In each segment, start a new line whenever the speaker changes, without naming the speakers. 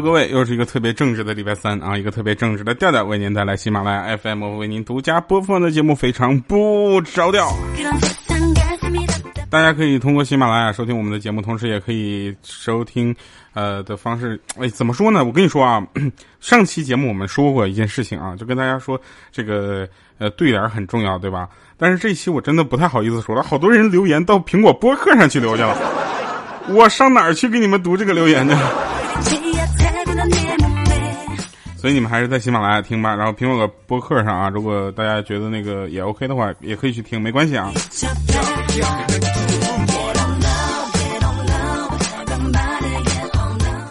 各位，又是一个特别正直的礼拜三啊，一个特别正直的调调为您带来喜马拉雅 FM 为您独家播放的节目，非常不着调。大家可以通过喜马拉雅收听我们的节目，同时也可以收听呃的方式。哎，怎么说呢？我跟你说啊，上期节目我们说过一件事情啊，就跟大家说这个呃对联很重要，对吧？但是这期我真的不太好意思说了，好多人留言到苹果播客上去留去了，我上哪儿去给你们读这个留言呢？所以你们还是在喜马拉雅听吧，然后苹果播客上啊，如果大家觉得那个也 OK 的话，也可以去听，没关系啊。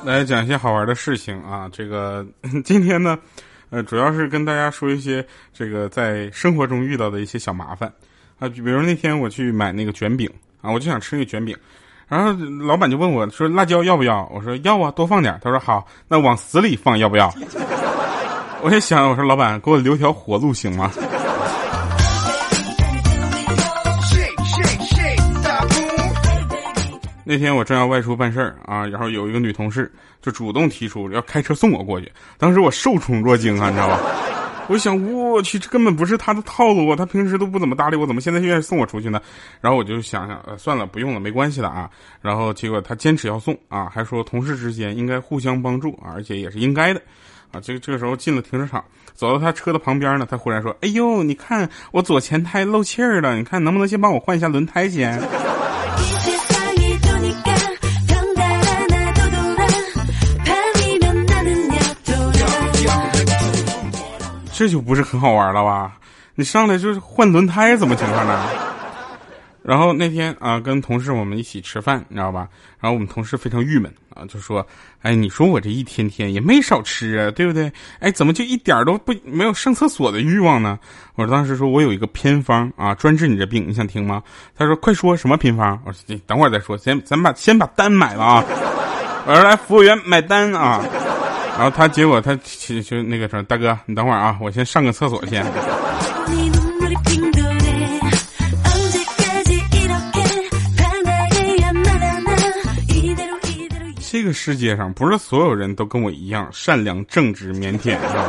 来讲一些好玩的事情啊，这个今天呢，呃，主要是跟大家说一些这个在生活中遇到的一些小麻烦啊，比如那天我去买那个卷饼啊，我就想吃那个卷饼。然后老板就问我说：“辣椒要不要？”我说：“要啊，多放点。”他说：“好，那往死里放要不要？”我也想，我说老板给我留条活路行吗？那天我正要外出办事儿啊，然后有一个女同事就主动提出要开车送我过去，当时我受宠若惊啊，你知道吧？我想，我去，这根本不是他的套路啊！他平时都不怎么搭理我，怎么现在愿意送我出去呢？然后我就想想，呃，算了，不用了，没关系的啊。然后结果他坚持要送啊，还说同事之间应该互相帮助啊，而且也是应该的啊。这个这个时候进了停车场，走到他车的旁边呢，他忽然说：“哎呦，你看我左前胎漏气儿了，你看能不能先帮我换一下轮胎先？”这就不是很好玩了吧？你上来就是换轮胎，怎么情况呢？然后那天啊，跟同事我们一起吃饭，你知道吧？然后我们同事非常郁闷啊，就说：“哎，你说我这一天天也没少吃啊，对不对？哎，怎么就一点都不没有上厕所的欲望呢？”我当时说我有一个偏方啊，专治你这病，你想听吗？他说：“快说什么偏方？”我说：“你等会儿再说，先咱把先把单买了啊。”我说：“来，服务员买单啊。”然后他结果他其实那个什么大哥，你等会儿啊，我先上个厕所先。这个世界上不是所有人都跟我一样善良、正直、腼腆，是吧？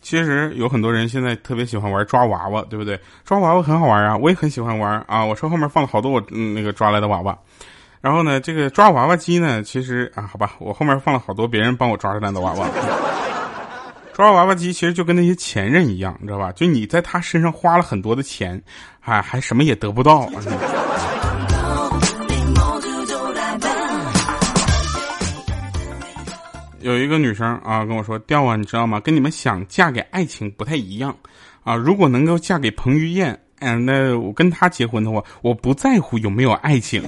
其实有很多人现在特别喜欢玩抓娃娃，对不对？抓娃娃很好玩啊，我也很喜欢玩啊。我车后面放了好多我那个抓来的娃娃，然后呢，这个抓娃娃机呢，其实啊，好吧，我后面放了好多别人帮我抓出来的娃娃。抓娃娃机其实就跟那些前任一样，你知道吧？就你在他身上花了很多的钱，还还什么也得不到。有一个女生啊跟我说：“调啊，你知道吗？跟你们想嫁给爱情不太一样啊。如果能够嫁给彭于晏，嗯，那我跟他结婚的话，我不在乎有没有爱情。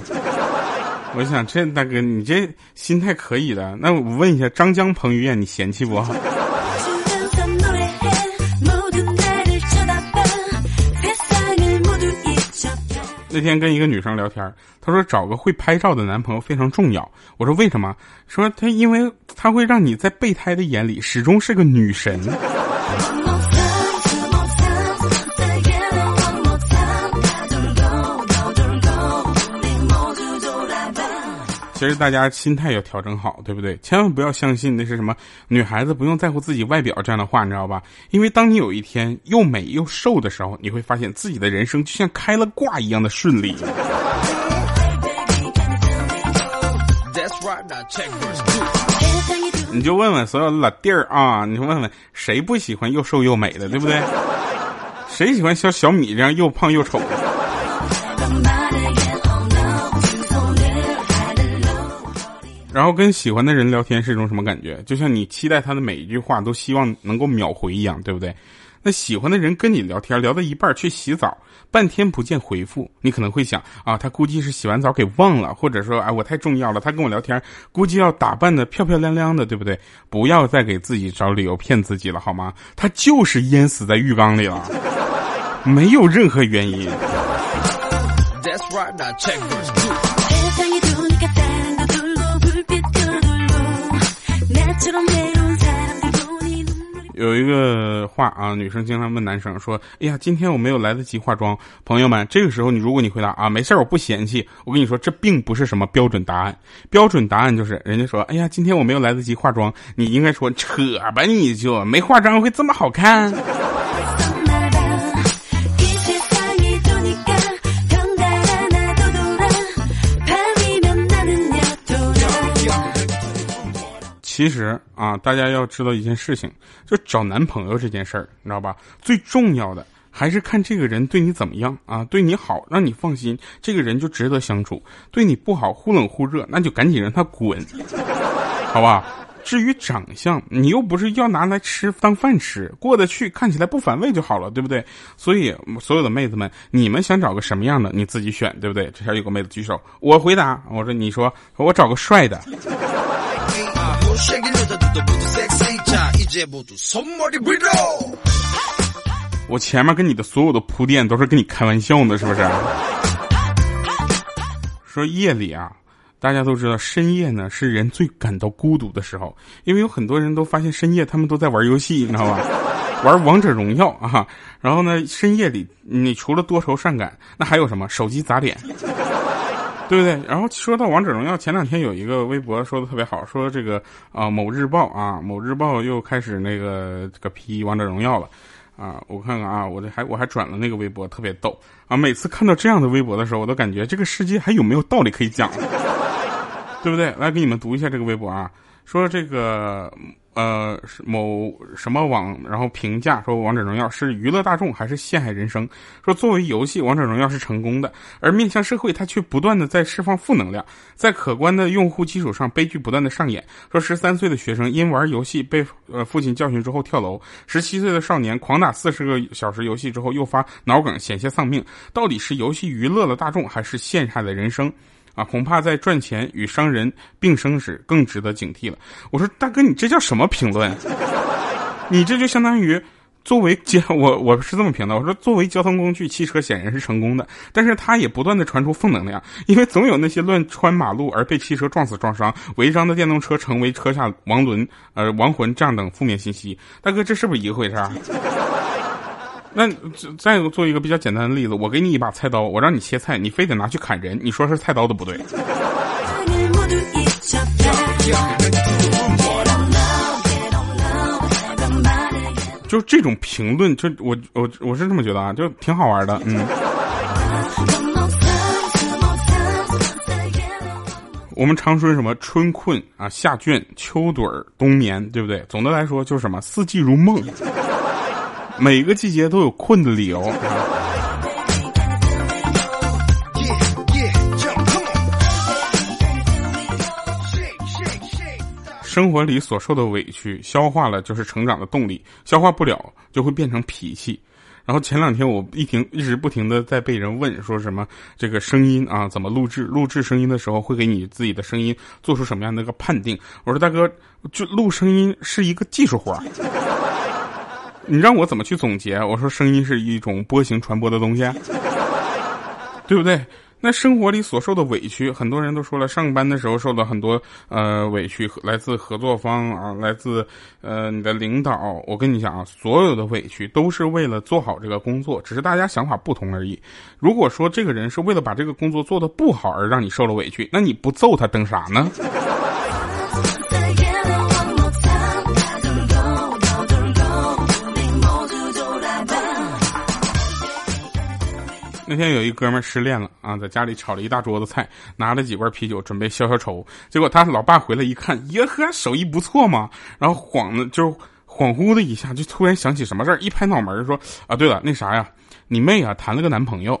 我想，这大哥你这心态可以的。那我问一下，张江、彭于晏，你嫌弃不？”那天跟一个女生聊天，她说找个会拍照的男朋友非常重要。我说为什么？说他因为他会让你在备胎的眼里始终是个女神。其实大家心态要调整好，对不对？千万不要相信那是什么女孩子不用在乎自己外表这样的话，你知道吧？因为当你有一天又美又瘦的时候，你会发现自己的人生就像开了挂一样的顺利。你就问问所有的老弟儿啊，你问问谁不喜欢又瘦又美的，对不对？谁喜欢像小米这样又胖又丑的？然后跟喜欢的人聊天是一种什么感觉？就像你期待他的每一句话都希望能够秒回一样，对不对？那喜欢的人跟你聊天聊到一半去洗澡，半天不见回复，你可能会想啊，他估计是洗完澡给忘了，或者说哎我太重要了，他跟我聊天估计要打扮的漂漂亮亮的，对不对？不要再给自己找理由骗自己了好吗？他就是淹死在浴缸里了，没有任何原因。有一个话啊，女生经常问男生说：“哎呀，今天我没有来得及化妆。”朋友们，这个时候你如果你回答啊，没事儿，我不嫌弃。我跟你说，这并不是什么标准答案。标准答案就是人家说：“哎呀，今天我没有来得及化妆。”你应该说：“扯吧，你就没化妆会这么好看。”其实啊，大家要知道一件事情，就找男朋友这件事儿，你知道吧？最重要的还是看这个人对你怎么样啊，对你好，让你放心，这个人就值得相处；对你不好，忽冷忽热，那就赶紧让他滚，好吧？至于长相，你又不是要拿来吃当饭吃，过得去，看起来不反胃就好了，对不对？所以，所有的妹子们，你们想找个什么样的，你自己选，对不对？这下有个妹子举手，我回答，我说，你说，我找个帅的。我前面跟你的所有的铺垫都是跟你开玩笑呢，是不是？说夜里啊，大家都知道深夜呢是人最感到孤独的时候，因为有很多人都发现深夜他们都在玩游戏，你知道吧？玩王者荣耀啊，然后呢，深夜里你除了多愁善感，那还有什么？手机砸脸。对不对？然后说到王者荣耀，前两天有一个微博说的特别好，说这个啊某日报啊某日报又开始那个这个批王者荣耀了，啊我看看啊我这还我还转了那个微博，特别逗啊！每次看到这样的微博的时候，我都感觉这个世界还有没有道理可以讲，对不对？来给你们读一下这个微博啊，说这个。呃，某什么网，然后评价说《王者荣耀》是娱乐大众还是陷害人生？说作为游戏，《王者荣耀》是成功的，而面向社会，它却不断的在释放负能量，在可观的用户基础上，悲剧不断的上演。说十三岁的学生因玩游戏被呃父亲教训之后跳楼，十七岁的少年狂打四十个小时游戏之后诱发脑梗险些丧命，到底是游戏娱乐了大众，还是陷害了人生？啊，恐怕在赚钱与伤人并生时更值得警惕了。我说大哥，你这叫什么评论？你这就相当于作为交 我我是这么评的。我说作为交通工具，汽车显然是成功的，但是它也不断的传出负能量，因为总有那些乱穿马路而被汽车撞死撞伤、违章的电动车成为车下亡轮呃亡魂这样等负面信息。大哥，这是不是一个回事？那再做一个比较简单的例子，我给你一把菜刀，我让你切菜，你非得拿去砍人，你说是菜刀的不对。就这种评论，就我我我是这么觉得啊，就挺好玩的，嗯。我们常说什么春困啊，夏倦，秋盹儿，冬眠，对不对？总的来说就是什么四季如梦。每个季节都有困的理由。生活里所受的委屈，消化了就是成长的动力；消化不了，就会变成脾气。然后前两天我一停，一直不停的在被人问，说什么这个声音啊怎么录制？录制声音的时候会给你自己的声音做出什么样的一个判定？我说大哥，就录声音是一个技术活。你让我怎么去总结？我说声音是一种波形传播的东西，对不对？那生活里所受的委屈，很多人都说了，上班的时候受到很多呃委屈，来自合作方啊，来自呃你的领导。我跟你讲啊，所有的委屈都是为了做好这个工作，只是大家想法不同而已。如果说这个人是为了把这个工作做得不好而让你受了委屈，那你不揍他等啥呢？那天有一哥们失恋了啊，在家里炒了一大桌子菜，拿了几罐啤酒准备消消愁。结果他老爸回来一看，耶呵，手艺不错嘛。然后恍的就恍惚的一下，就突然想起什么事儿，一拍脑门说：“啊，对了，那啥呀，你妹啊谈了个男朋友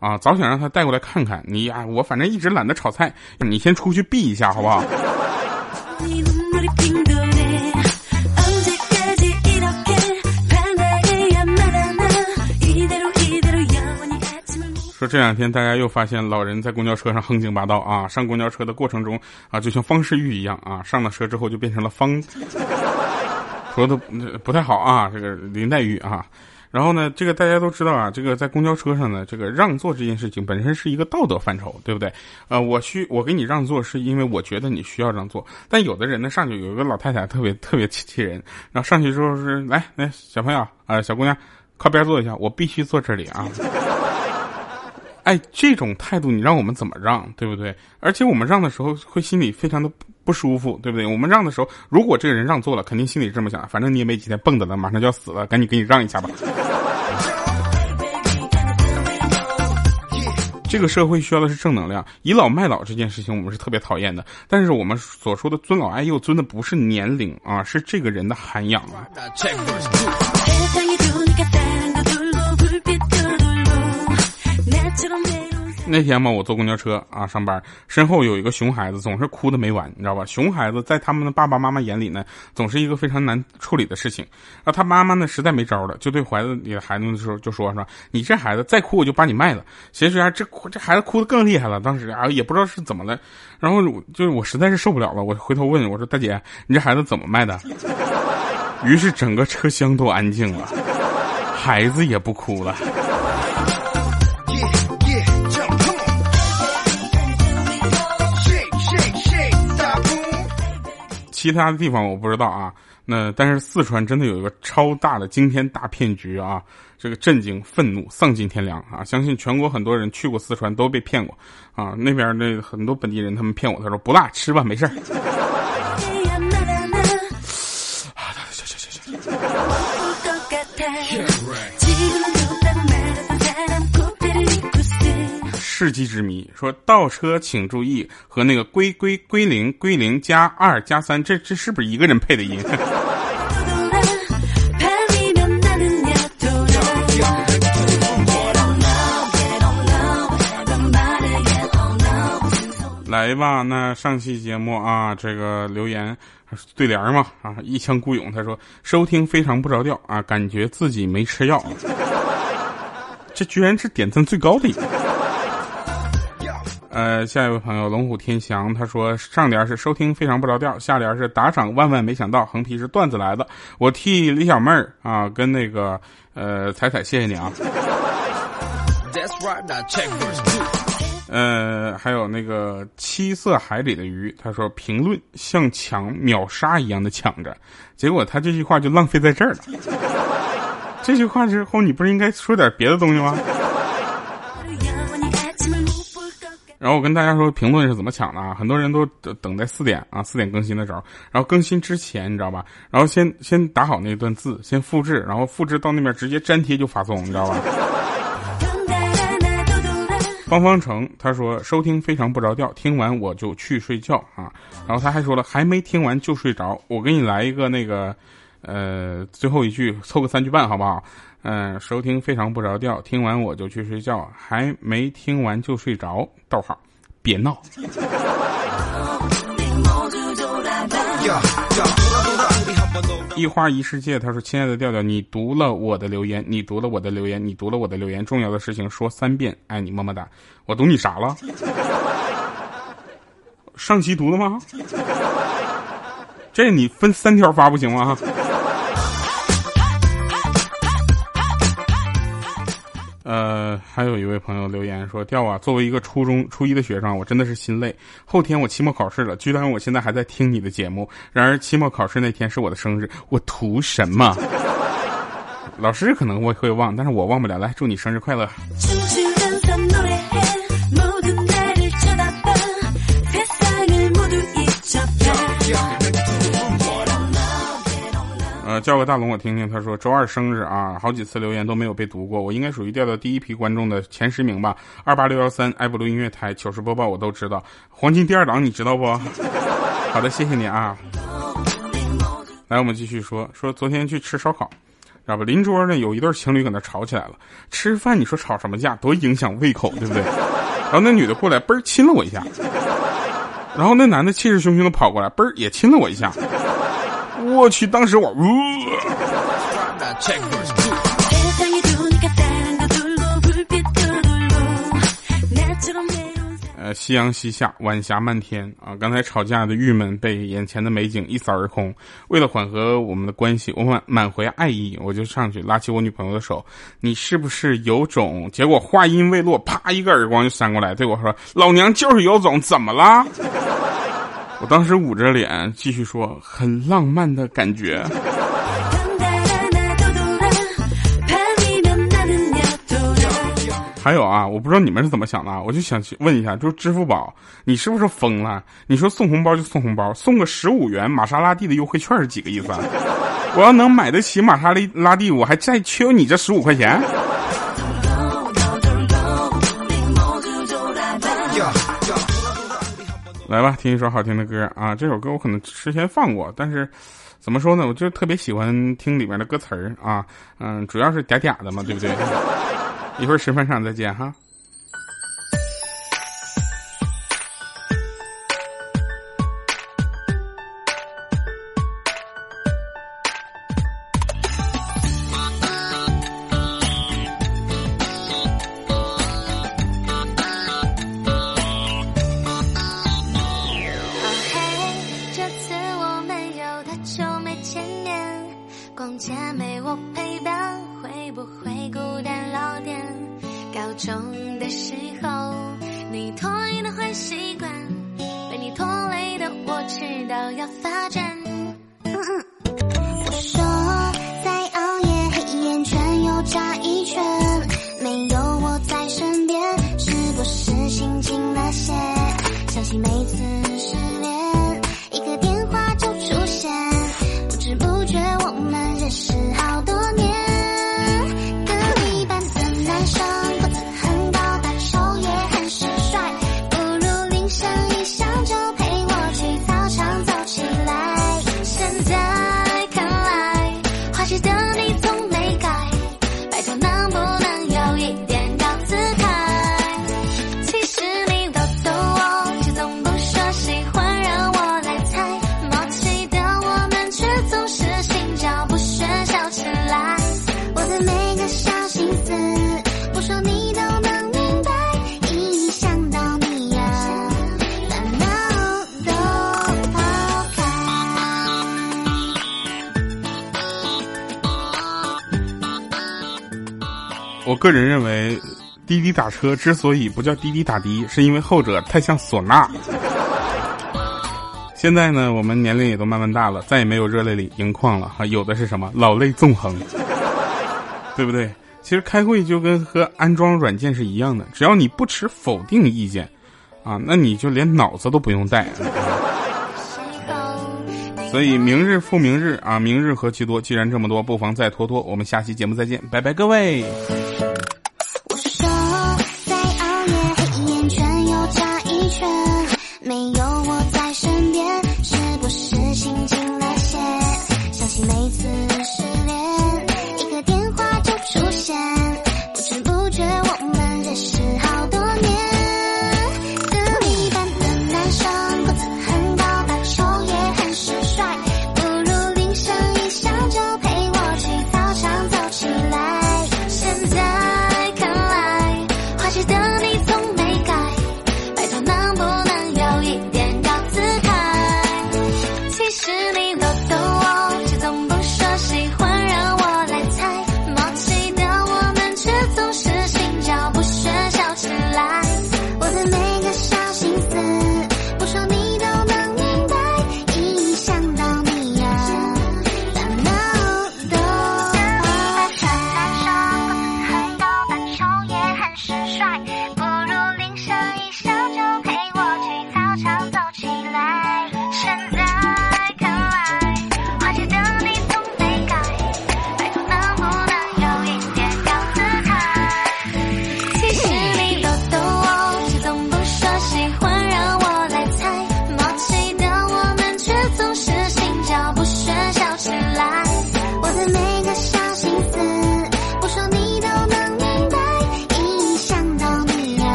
啊，早想让他带过来看看。你呀，我反正一直懒得炒菜，你先出去避一下好不好？” 说这两天大家又发现老人在公交车上横行霸道啊！上公交车的过程中啊，就像方世玉一样啊，上了车之后就变成了方，说的不太好啊。这个林黛玉啊，然后呢，这个大家都知道啊，这个在公交车上呢，这个让座这件事情本身是一个道德范畴，对不对？呃，我需我给你让座，是因为我觉得你需要让座。但有的人呢，上去有一个老太太特别特别气人，然后上去之后是来来小朋友啊，小姑娘，靠边坐一下，我必须坐这里啊。哎，这种态度你让我们怎么让，对不对？而且我们让的时候会心里非常的不舒服，对不对？我们让的时候，如果这个人让座了，肯定心里这么想：反正你也没几天蹦跶了，马上就要死了，赶紧给你让一下吧。这个社会需要的是正能量，倚老卖老这件事情我们是特别讨厌的。但是我们所说的尊老爱幼，尊的不是年龄啊，是这个人的涵养啊。那天嘛，我坐公交车啊上班，身后有一个熊孩子，总是哭的没完，你知道吧？熊孩子在他们的爸爸妈妈眼里呢，总是一个非常难处理的事情。啊，他妈妈呢实在没招了，就对怀子里的孩子的时候就说说，你这孩子再哭我就把你卖了。其实啊，这这孩子哭的更厉害了，当时啊也不知道是怎么了，然后就是我实在是受不了了，我回头问我说大姐，你这孩子怎么卖的？于是整个车厢都安静了，孩子也不哭了。其他的地方我不知道啊，那但是四川真的有一个超大的惊天大骗局啊，这个震惊、愤怒、丧尽天良啊！相信全国很多人去过四川都被骗过啊，那边的很多本地人他们骗我，他说不辣，吃吧，没事儿。啊，行行行行。世纪之谜，说倒车请注意，和那个归归归零归零加二加三，这这是不是一个人配的音？来吧，那上期节目啊，这个留言对联嘛啊，一腔孤勇，他说收听非常不着调啊，感觉自己没吃药，这居然是点赞最高的一个。呃，下一位朋友龙虎天翔，他说上联是收听非常不着调，下联是打赏万万没想到，横批是段子来的。我替李小妹儿啊跟那个呃彩彩谢谢你啊。呃，还有那个七色海里的鱼，他说评论像抢秒杀一样的抢着，结果他这句话就浪费在这儿了。这句话之后，你不是应该说点别的东西吗？然后我跟大家说评论是怎么抢的啊？很多人都等在四点啊，四点更新的时候，然后更新之前你知道吧？然后先先打好那段字，先复制，然后复制到那边直接粘贴就发送，你知道吧？方方成他说收听非常不着调，听完我就去睡觉啊。然后他还说了还没听完就睡着，我给你来一个那个呃最后一句凑个三句半好不好？嗯，收听非常不着调，听完我就去睡觉，还没听完就睡着。逗号，别闹。一花一世界，他说：“亲爱的调调，你读了我的留言，你读了我的留言，你读了我的留言，重要的事情说三遍，爱你么么哒。”我读你啥了？上期读了吗？这你分三条发不行吗？呃，还有一位朋友留言说：“调啊，作为一个初中初一的学生，我真的是心累。后天我期末考试了，居然我现在还在听你的节目。然而期末考试那天是我的生日，我图什么？老师可能会会忘，但是我忘不了。来，祝你生日快乐。”叫个大龙，我听听。他说周二生日啊，好几次留言都没有被读过，我应该属于调到第一批观众的前十名吧。二八六幺三爱布鲁音乐台糗事播报我都知道，黄金第二档你知道不？好的，谢谢你啊。来，我们继续说说昨天去吃烧烤，知道吧？邻桌呢有一对情侣搁那吵起来了。吃饭你说吵什么架，多影响胃口，对不对？然后那女的过来，嘣儿亲了我一下。然后那男的气势汹汹的跑过来，嘣儿也亲了我一下。我去，当时我，呃，夕阳西下，晚霞漫天啊！刚才吵架的郁闷被眼前的美景一扫而空。为了缓和我们的关系，我满满怀爱意，我就上去拉起我女朋友的手：“你是不是有种？”结果话音未落，啪一个耳光就扇过来，对我说：“老娘就是有种，怎么了？”我当时捂着脸继续说：“很浪漫的感觉。”还有啊，我不知道你们是怎么想的，我就想去问一下，就是支付宝，你是不是疯了？你说送红包就送红包，送个十五元玛莎拉蒂的优惠券是几个意思？啊？我要能买得起玛莎拉拉蒂，我还再缺你这十五块钱？来吧，听一首好听的歌啊！这首歌我可能之前放过，但是怎么说呢？我就特别喜欢听里面的歌词儿啊，嗯，主要是嗲嗲的嘛，对不对？一会儿十分上再见哈。我个人认为，滴滴打车之所以不叫滴滴打的，是因为后者太像唢呐。现在呢，我们年龄也都慢慢大了，再也没有热泪盈眶了，哈，有的是什么老泪纵横，对不对？其实开会就跟和安装软件是一样的，只要你不持否定意见，啊，那你就连脑子都不用带。所以明日复明日啊，明日何其多，既然这么多，不妨再拖拖。我们下期节目再见，拜拜，各位。